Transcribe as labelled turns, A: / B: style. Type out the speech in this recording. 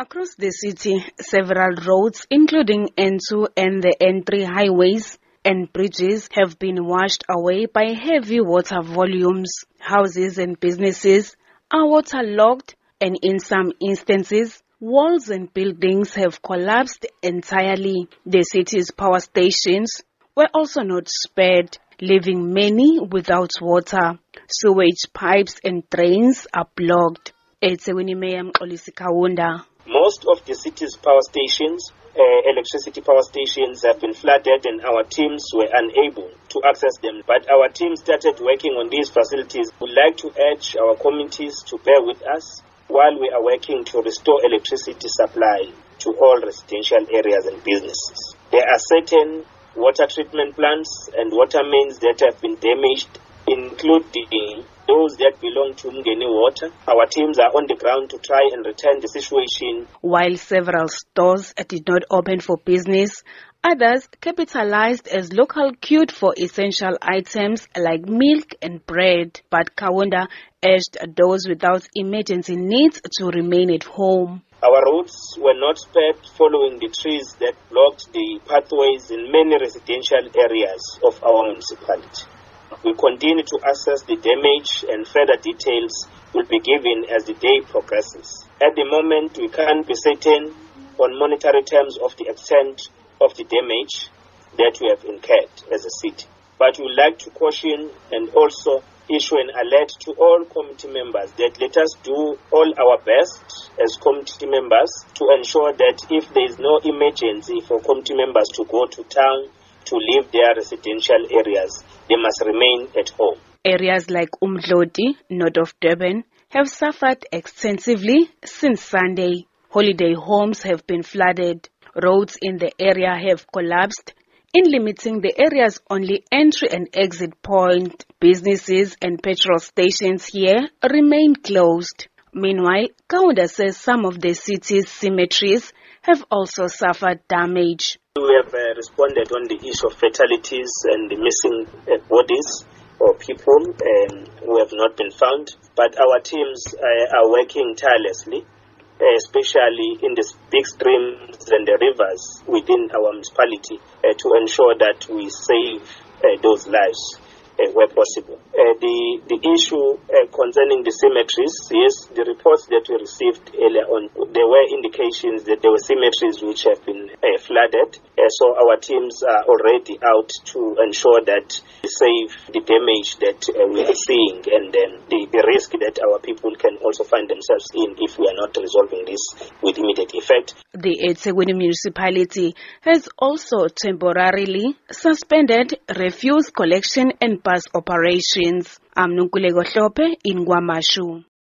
A: Across the city, several roads, including N2 and the N3 highways and bridges, have been washed away by heavy water volumes. Houses and businesses are waterlogged, and in some instances, walls and buildings have collapsed entirely. The city's power stations were also not spared, leaving many without water. Sewage pipes and drains are blocked. eThekwini Mayor Mxolisi Kaunda.
B: Most of the city's power stations, uh, electricity power stations, have been flooded and our teams were unable to access them. But our team started working on these facilities. We'd like to urge our communities to bear with us while we are working to restore electricity supply to all residential areas and businesses. There are certain water treatment plants and water mains that have been damaged, including those that belong to Mngeni Water. Our teams are on the ground to try and return the situation.
A: While several stores did not open for business, others capitalized as local queued for essential items like milk and bread. But Kaunda urged those without emergency needs to remain at home.
B: Our roads were not spared following the trees that blocked the pathways in many residential areas of our municipality. We continue to assess the damage and further details will be given as the day progresses. At the moment, we can't be certain on monetary terms of the extent of the damage that we have incurred as a city. But we would like to caution and also issue an alert to all committee members that let us do all our best as committee members to ensure that if there is no emergency for committee members to go to town to leave their residential areas, they must remain at home.
A: Areas like Umdloti, north of Durban, have suffered extensively since Sunday. Holiday homes have been flooded. Roads in the area have collapsed. In limiting the area's only entry and exit point, businesses and petrol stations here remain closed. Meanwhile, Kaunda says some of the city's cemeteries have also suffered damage.
B: We have uh, responded on the issue of fatalities and the missing uh, bodies or people um, who have not been found. But our teams uh, are working tirelessly, especially in the big streams and the rivers within our municipality, uh, to ensure that we save uh, those lives where possible. Uh, the the issue uh, concerning the cemeteries, yes, the reports that we received earlier on, there were indications that there were cemeteries which have been uh, flooded. so our teams are already out to ensure that we save the damage that we are seeing and then the, the risk that our people can also find themselves in if we are not resolving this with immediate effect.
A: The eThekwini municipality has also temporarily suspended refuse collection and Pass operations. Amnunkuleko Hlophe in KwaMashu.